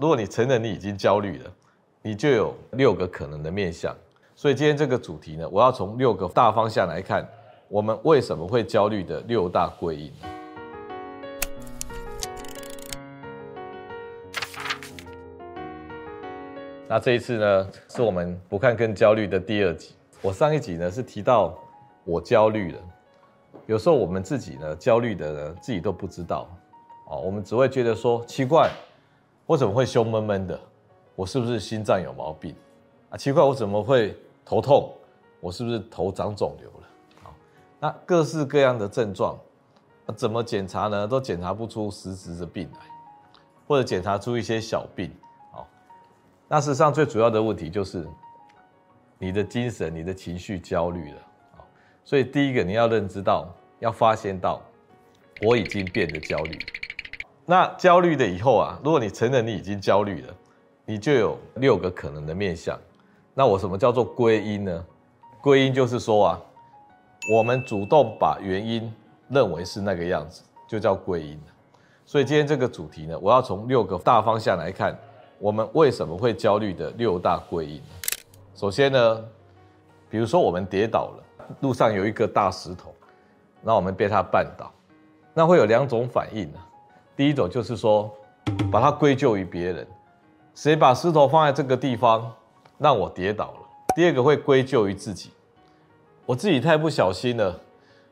如果你承认你已经焦虑了，你就有六个可能的面向。所以今天这个主题呢，我要从六个大方向来看，我们为什么会焦虑的六大归因。那这一次呢，是我们不看更焦虑的第二集。我上一集呢是提到我焦虑了，有时候我们自己呢焦虑的呢自己都不知道，哦，我们只会觉得说奇怪，我怎么会胸闷闷的？我是不是心脏有毛病？啊，奇怪，我怎么会头痛？我是不是头长肿瘤了？好，那各式各样的症状，怎么检查呢？都检查不出实质的病来，或者检查出一些小病。那事实上最主要的问题就是你的精神、你的情绪焦虑了。所以第一个你要认知到，要发现到我已经变得焦虑。那焦虑的以后啊，如果你承认你已经焦虑了，你就有六个可能的面向。那我什么叫做归因呢？归因就是说啊，我们主动把原因认为是那个样子，就叫归因。所以今天这个主题呢，我要从六个大方向来看。我们为什么会焦虑的六大归因？首先呢，比如说我们跌倒了，路上有一个大石头，那我们被它绊倒，那会有两种反应呢。第一种就是说，把它归咎于别人，谁把石头放在这个地方，让我跌倒了。第二个会归咎于自己，我自己太不小心了，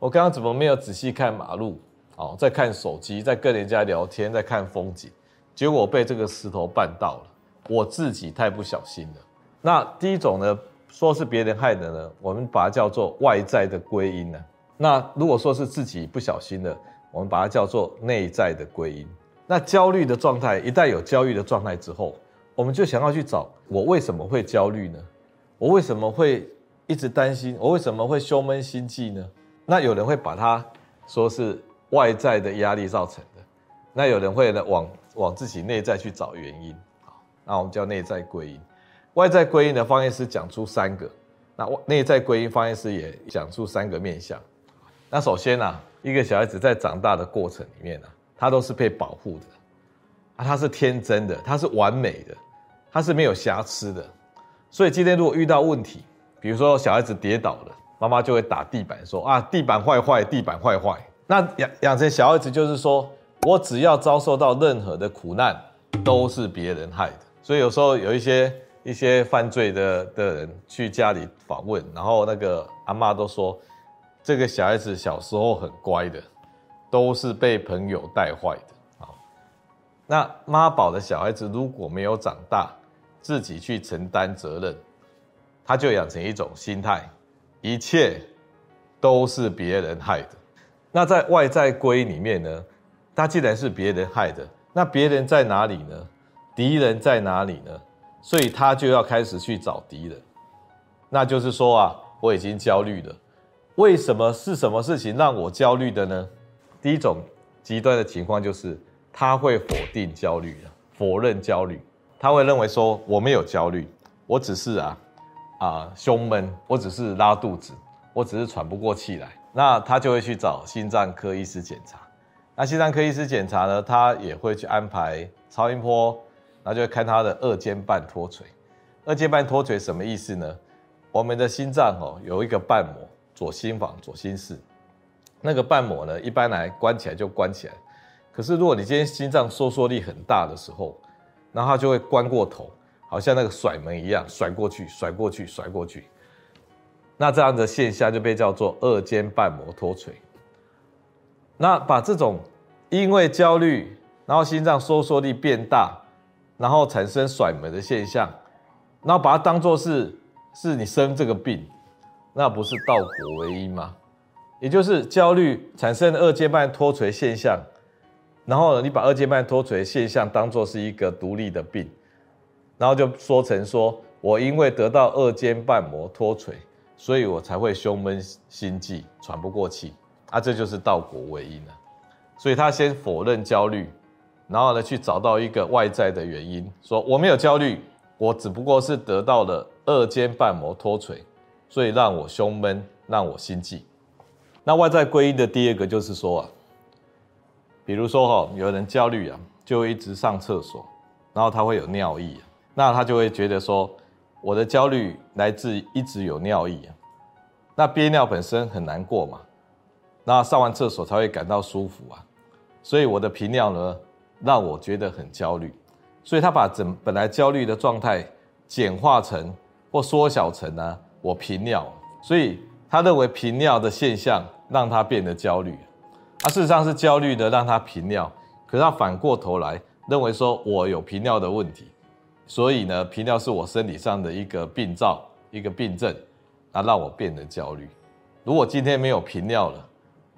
我刚刚怎么没有仔细看马路？哦，在看手机，在跟人家聊天，在看风景。结果被这个石头绊到了，我自己太不小心了。那第一种呢，说是别人害的呢，我们把它叫做外在的归因呢。那如果说是自己不小心的，我们把它叫做内在的归因。那焦虑的状态，一旦有焦虑的状态之后，我们就想要去找我为什么会焦虑呢？我为什么会一直担心？我为什么会胸闷心悸呢？那有人会把它说是外在的压力造成的，那有人会呢往。往自己内在去找原因，好，那我们叫内在归因。外在归因的方医师讲出三个，那内在归因方医师也讲出三个面向。那首先呢、啊，一个小孩子在长大的过程里面呢、啊，他都是被保护的，啊，他是天真的，他是完美的，他是没有瑕疵的。所以今天如果遇到问题，比如说小孩子跌倒了，妈妈就会打地板说啊，地板坏坏，地板坏坏。那养养成小孩子就是说。我只要遭受到任何的苦难，都是别人害的。所以有时候有一些一些犯罪的的人去家里访问，然后那个阿嬷都说，这个小孩子小时候很乖的，都是被朋友带坏的。啊，那妈宝的小孩子如果没有长大，自己去承担责任，他就养成一种心态，一切都是别人害的。那在外在归里面呢？他既然是别人害的，那别人在哪里呢？敌人在哪里呢？所以他就要开始去找敌人。那就是说啊，我已经焦虑了。为什么是什么事情让我焦虑的呢？第一种极端的情况就是他会否定焦虑，否认焦虑。他会认为说我没有焦虑，我只是啊啊胸闷，我只是拉肚子，我只是喘不过气来。那他就会去找心脏科医师检查。那心脏科医师检查呢，他也会去安排超音波，然后就会看他的二尖瓣脱垂。二尖瓣脱垂什么意思呢？我们的心脏哦有一个瓣膜，左心房、左心室，那个瓣膜呢，一般来关起来就关起来。可是如果你今天心脏收缩力很大的时候，那它就会关过头，好像那个甩门一样，甩过去、甩过去、甩过去。那这样的现象就被叫做二尖瓣膜脱垂。那把这种因为焦虑，然后心脏收缩力变大，然后产生甩门的现象，然后把它当做是是你生这个病，那不是道果为因吗？也就是焦虑产生二尖瓣脱垂现象，然后呢，你把二尖瓣脱垂现象当作是一个独立的病，然后就说成说我因为得到二尖瓣膜脱垂，所以我才会胸闷心悸喘不过气。啊，这就是道果为因了，所以他先否认焦虑，然后呢，去找到一个外在的原因，说我没有焦虑，我只不过是得到了二尖瓣膜脱垂，所以让我胸闷，让我心悸。那外在归因的第二个就是说啊，比如说哈，有人焦虑啊，就一直上厕所，然后他会有尿意，那他就会觉得说，我的焦虑来自一直有尿意啊，那憋尿本身很难过嘛，那上完厕所才会感到舒服啊，所以我的频尿呢，让我觉得很焦虑，所以他把整本来焦虑的状态简化成或缩小成呢、啊，我频尿，所以他认为频尿的现象让他变得焦虑。啊，事实上是焦虑的让他频尿，可是他反过头来认为说，我有频尿的问题，所以呢，频尿是我身体上的一个病灶、一个病症，啊，让我变得焦虑。如果今天没有频尿了，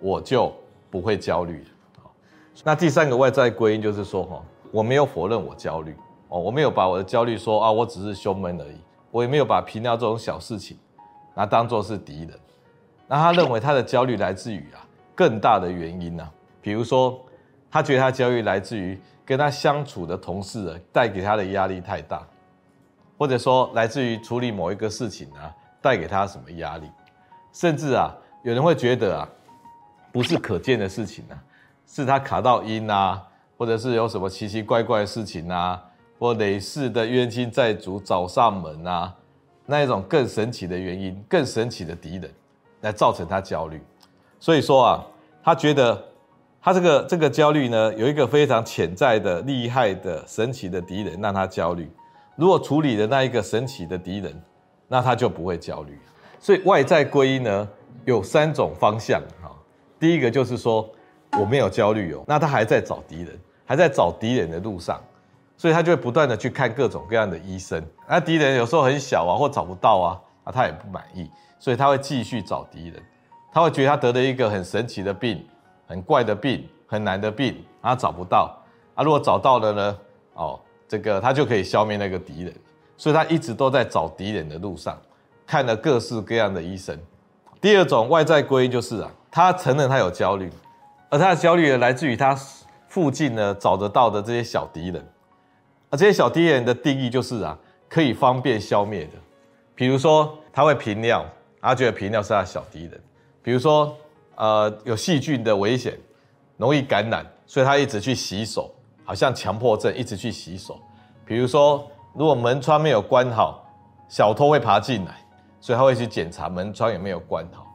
我就不会焦虑了。那第三个外在归因就是说，哈，我没有否认我焦虑，哦，我没有把我的焦虑说啊，我只是胸闷而已，我也没有把频尿这种小事情，拿当做是敌人。那他认为他的焦虑来自于啊。更大的原因呢、比如说，他觉得他焦虑来自于跟他相处的同事啊，带给他的压力太大，或者说来自于处理某一个事情啊，带给他什么压力，甚至啊，有人会觉得啊，不是可见的事情啊，是他卡到音啊，或者是有什么奇奇怪怪的事情啊，或累世的冤亲债主找上门啊，那一种更神奇的原因，更神奇的敌人，来造成他焦虑。所以说啊，他觉得他这个这个焦虑呢，有一个非常潜在的、厉害的、神奇的敌人让他焦虑。如果处理的那一个神奇的敌人，那他就不会焦虑。所以外在归因呢，有三种方向哈。第一个就是说我没有焦虑哦，那他还在找敌人，还在找敌人的路上，所以他就会不断的去看各种各样的医生。那敌人有时候很小啊，或找不到啊，啊他也不满意，所以他会继续找敌人。他会觉得他得了一个很神奇的病，很怪的病，很难的病，他找不到啊。如果找到了呢？哦，这个他就可以消灭那个敌人。所以他一直都在找敌人的路上，看了各式各样的医生。第二种外在归因就是啊，他承认他有焦虑，而他的焦虑呢，来自于他附近呢找得到的这些小敌人。而这些小敌人的定义就是啊，可以方便消灭的。比如说他会频尿，他觉得频尿是他小敌人。比如说，呃，有细菌的危险，容易感染，所以他一直去洗手，好像强迫症，一直去洗手。比如说，如果门窗没有关好，小偷会爬进来，所以他会去检查门窗有没有关好。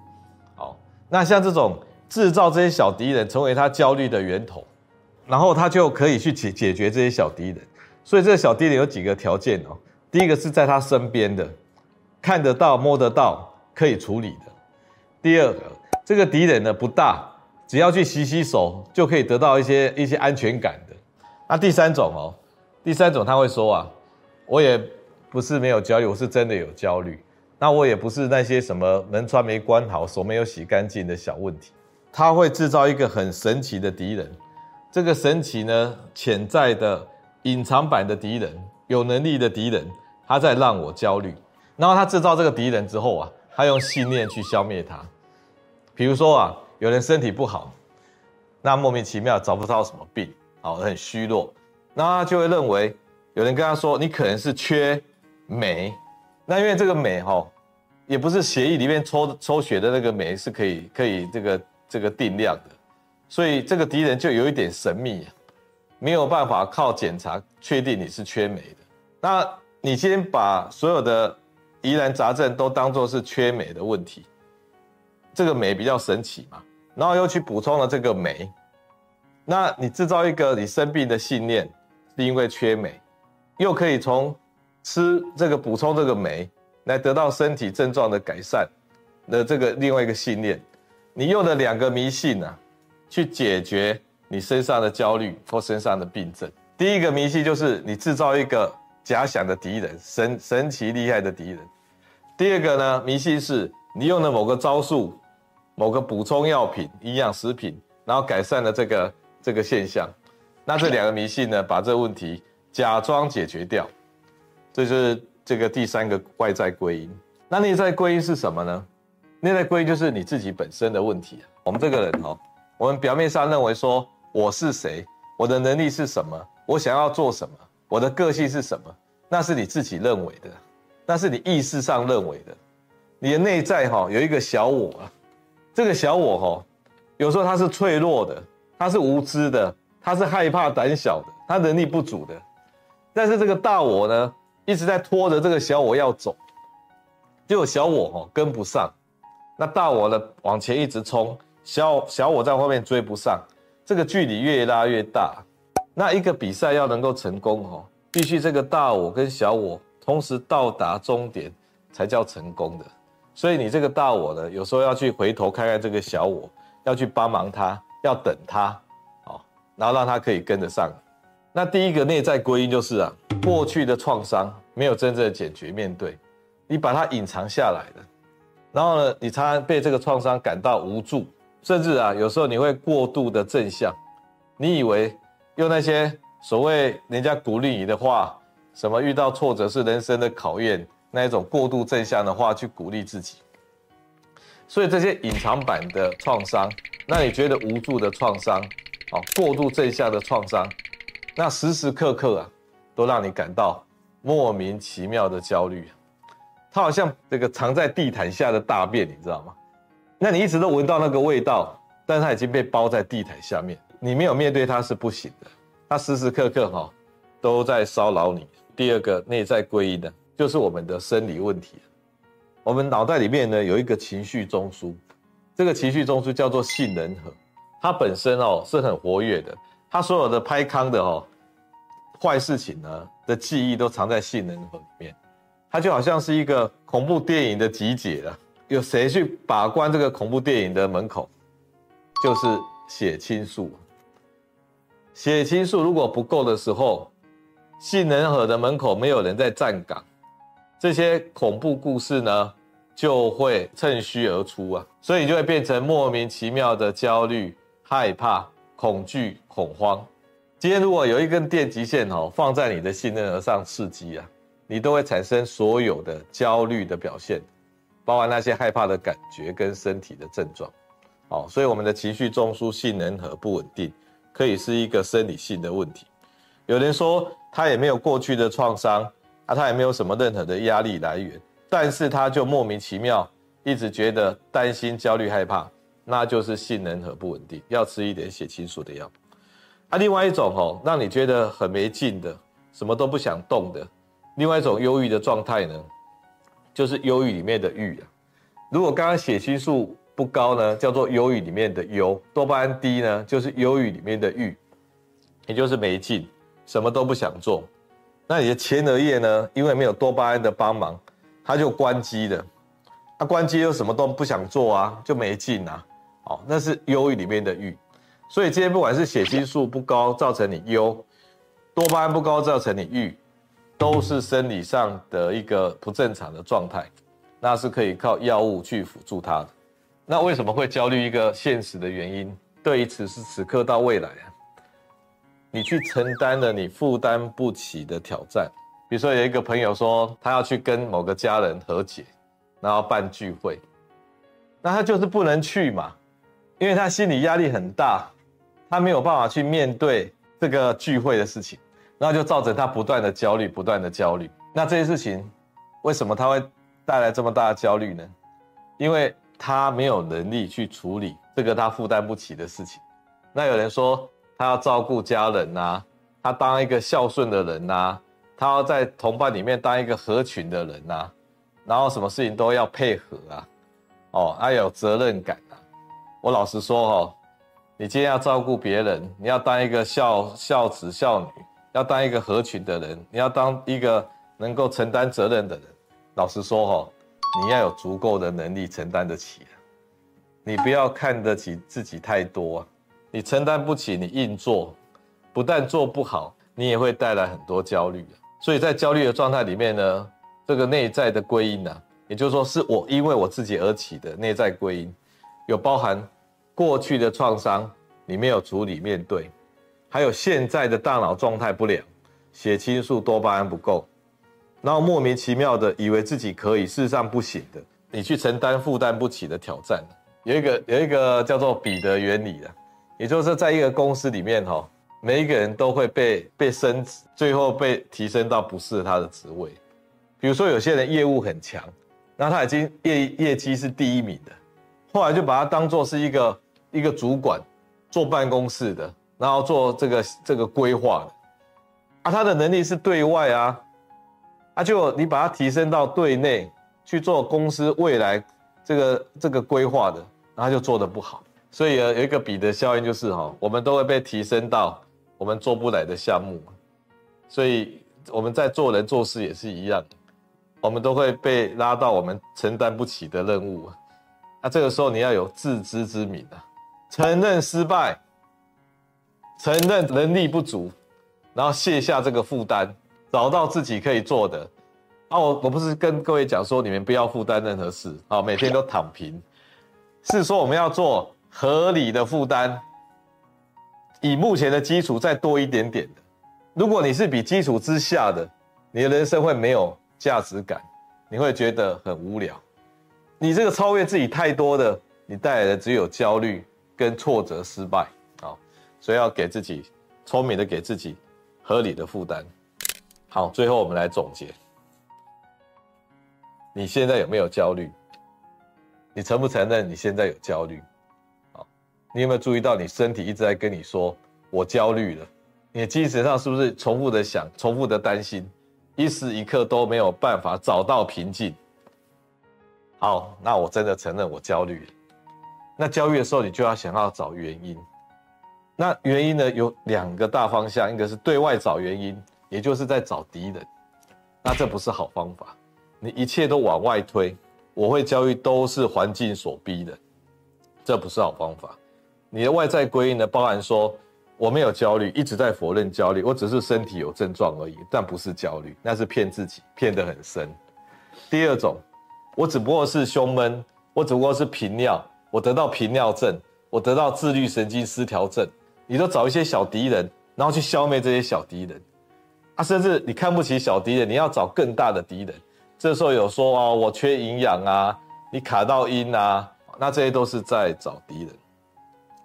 好，那像这种制造这些小敌人，成为他焦虑的源头，然后他就可以去解解决这些小敌人。所以这个小敌人有几个条件哦。第一个是在他身边的，看得到、摸得到、可以处理的。第二个，这个敌人呢不大，只要去洗洗手就可以得到一些一些安全感的。那第三种哦，第三种他会说啊，我也不是没有焦虑，我是真的有焦虑。那我也不是那些什么门窗没关好、手没有洗干净的小问题。他会制造一个很神奇的敌人，这个神奇呢，潜在的隐藏版的敌人，有能力的敌人，他在让我焦虑。然后他制造这个敌人之后啊，他用信念去消灭他。比如说啊，有人身体不好，那莫名其妙找不到什么病，好，很虚弱，那他就会认为有人跟他说，你可能是缺镁，那因为这个镁哈，也不是血液里面抽抽血的那个镁是可以可以这个这个定量的，所以这个敌人就有一点神秘，没有办法靠检查确定你是缺镁的。那你先把所有的疑难杂症都当作是缺镁的问题。这个镁比较神奇嘛，然后又去补充了这个镁，那你制造一个你生病的信念，是因为缺镁，又可以从吃这个补充这个镁来得到身体症状的改善的这个另外一个信念，你用了两个迷信啊，去解决你身上的焦虑或身上的病症。第一个迷信就是你制造一个假想的敌人，神神奇厉害的敌人。第二个呢，迷信是你用了某个招数。某个补充药品、营养食品，然后改善了这个这个现象，那这两个迷信呢，把这个问题假装解决掉，这就是这个第三个外在归因。那内在归因是什么呢？内在归因就是你自己本身的问题。我们这个人哦，我们表面上认为说我是谁，我的能力是什么，我想要做什么，我的个性是什么，那是你自己认为的，那是你意识上认为的。你的内在哈有一个小我啊。这个小我哈，有时候他是脆弱的，他是无知的，他是害怕、胆小的，他能力不足的。但是这个大我呢，一直在拖着这个小我要走，结果小我哦跟不上，那大我呢往前一直冲，小小我在后面追不上，这个距离越拉越大。那一个比赛要能够成功哦，必须这个大我跟小我同时到达终点才叫成功的。所以你这个大我呢，有时候要去回头看看这个小我，要去帮忙他，要等他，哦，然后让他可以跟得上。那第一个内在归因就是啊，过去的创伤没有真正的解决面对，你把它隐藏下来了，然后呢，你常常被这个创伤感到无助，甚至啊，有时候你会过度的正向，你以为用那些所谓人家鼓励你的话，什么遇到挫折是人生的考验，那一种过度正向的话去鼓励自己，所以这些隐藏版的创伤，那你觉得无助的创伤，啊，过度正向的创伤。那时时刻刻啊，都让你感到莫名其妙的焦虑，它好像这个藏在地毯下的大便，你知道吗？那你一直都闻到那个味道，但它已经被包在地毯下面，你没有面对它是不行的。它时时刻刻哈都在骚扰你。第二个内在归因呢，就是我们的生理问题。我们脑袋里面呢有一个情绪中枢，这个情绪中枢叫做杏仁核，它本身哦是很活跃的。它所有的拍康的哦，坏事情呢的记忆都藏在杏仁核里面，它就好像是一个恐怖电影的集结了。有谁去把关这个恐怖电影的门口？就是血清素。血清素如果不够的时候，杏仁核的门口没有人在站岗，这些恐怖故事呢就会趁虚而出啊，所以就会变成莫名其妙的焦虑、害怕。恐惧、恐慌。今天如果有一根电极线哦，放在你的杏仁核上刺激啊，你都会产生所有的焦虑的表现，包含那些害怕的感觉跟身体的症状。哦，所以我们的情绪中枢性能和不稳定，可以是一个生理性的问题。有人说他也没有过去的创伤啊，他也没有什么任何的压力来源，但是他就莫名其妙一直觉得担心、焦虑、害怕。那就是性能和不稳定，要吃一点血清素的药。啊，另外一种哦，让你觉得很没劲的，什么都不想动的，另外一种忧郁的状态呢，就是忧郁里面的郁啊。如果刚刚血清素不高呢，叫做忧郁里面的忧；多巴胺低呢，就是忧郁里面的郁，也就是没劲，什么都不想做。那你的前额叶呢，因为没有多巴胺的帮忙，它就关机了。它关机又什么都不想做啊，就没劲啊。哦，那是忧郁里面的郁，所以今天不管是血清素不高造成你忧，多巴胺不高造成你郁，都是生理上的一个不正常的状态，那是可以靠药物去辅助它的。那为什么会焦虑？一个现实的原因，对于此时此刻到未来啊，你去承担了你负担不起的挑战。比如说有一个朋友说他要去跟某个家人和解，然后办聚会，那他就是不能去嘛。因为他心理压力很大，他没有办法去面对这个聚会的事情，那就造成他不断的焦虑，不断的焦虑。那这些事情为什么他会带来这么大的焦虑呢？因为他没有能力去处理这个他负担不起的事情。那有人说他要照顾家人呐，他当一个孝顺的人呐，他要在同伴里面当一个合群的人呐，然后什么事情都要配合啊，哦，他有责任感。我老实说哦，你今天要照顾别人，你要当一个孝孝子孝女，要当一个合群的人，你要当一个能够承担责任的人。老实说哈，你要有足够的能力承担得起。你不要看得起自己太多，你承担不起，你硬做，不但做不好，你也会带来很多焦虑。所以在焦虑的状态里面呢，这个内在的归因呢，也就是说是我因为我自己而起的内在归因，有包含。过去的创伤你没有处理面对，还有现在的大脑状态不良，血清素、多巴胺不够，然后莫名其妙的以为自己可以，事实上不行的，你去承担负担不起的挑战。有一个有一个叫做彼得原理的，也就是在一个公司里面哈，每一个人都会被被升职，最后被提升到不适合他的职位。比如说有些人业务很强，那他已经业业绩是第一名的，后来就把他当做是一个。一个主管坐办公室的，然后做这个这个规划。的，啊，他的能力是对外啊，啊，就你把他提升到对内去做公司未来这个这个规划的，然后他就做得不好。所以有一个彼得效应就是哈，我们都会被提升到我们做不来的项目，所以我们在做人做事也是一样，我们都会被拉到我们承担不起的任务。那这个时候你要有自知之明啊，承认失败，承认能力不足，然后卸下这个负担，找到自己可以做的。啊，我我不是跟各位讲说你们不要负担任何事啊，每天都躺平，是说我们要做。合理的负担，以目前的基础再多一点点的。如果你是比基础之下的，你的人生会没有价值感，你会觉得很无聊。你这个超越自己太多的，你带来的只有焦虑跟挫折、失败。所以要给自己聪明的给自己合理的负担。好，最后我们来总结，你现在有没有焦虑？你承不承认你现在有焦虑？好你有没有注意到，你身体一直在跟你说“我焦虑了”？你精神上是不是重复的想、重复的担心，一时一刻都没有办法找到平静？好，那我真的承认我焦虑了。那焦虑的时候，你就要想要找原因。那原因呢，有两个大方向，一个是对外找原因，也就是在找敌人。那这不是好方法。你一切都往外推，我会焦虑都是环境所逼的，这不是好方法。你的外在归因呢，包含说我没有焦虑，一直在否认焦虑，我只是身体有症状而已，但不是焦虑，那是骗自己，骗得很深。第二种，我只不过是胸闷，我只不过是频尿，我得到频尿症，我得到自律神经失调症，你都找一些小敌人，然后去消灭这些小敌人啊，甚至你看不起小敌人，你要找更大的敌人。这时候有说啊，我缺营养啊，你卡到阴啊，那这些都是在找敌人。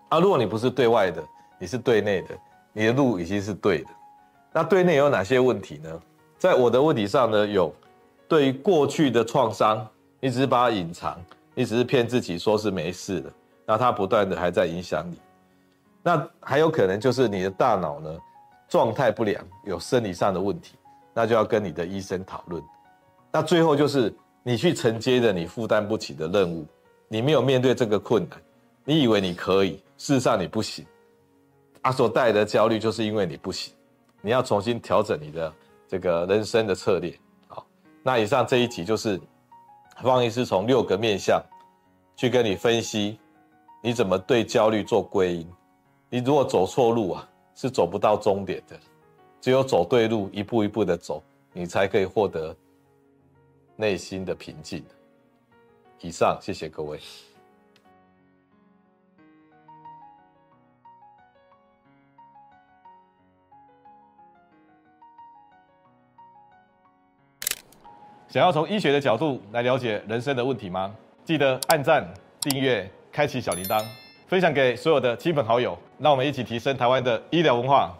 啊，如果你不是对外的，你是对内的，你的路已经是对的。那对内有哪些问题呢？在我的问题上呢，有对于过去的创伤，你只是把它隐藏，你只是骗自己说是没事的，那它不断的还在影响你。那还有可能就是你的大脑呢，状态不良，有生理上的问题，那就要跟你的医生讨论。那最后就是你去承接着你负担不起的任务，你没有面对这个困难，你以为你可以。事实上你不行，啊，所带来的焦虑就是因为你不行，你要重新调整你的这个人生的策略。好，那以上这一集就是方医师从六个面向去跟你分析，你怎么对焦虑做归因。你如果走错路啊，是走不到终点的，只有走对路，一步一步的走，你才可以获得内心的平静。以上，谢谢各位。想要从医学的角度来了解人生的问题吗？记得按赞、订阅、开启小铃铛，分享给所有的亲朋好友，让我们一起提升台湾的医疗文化。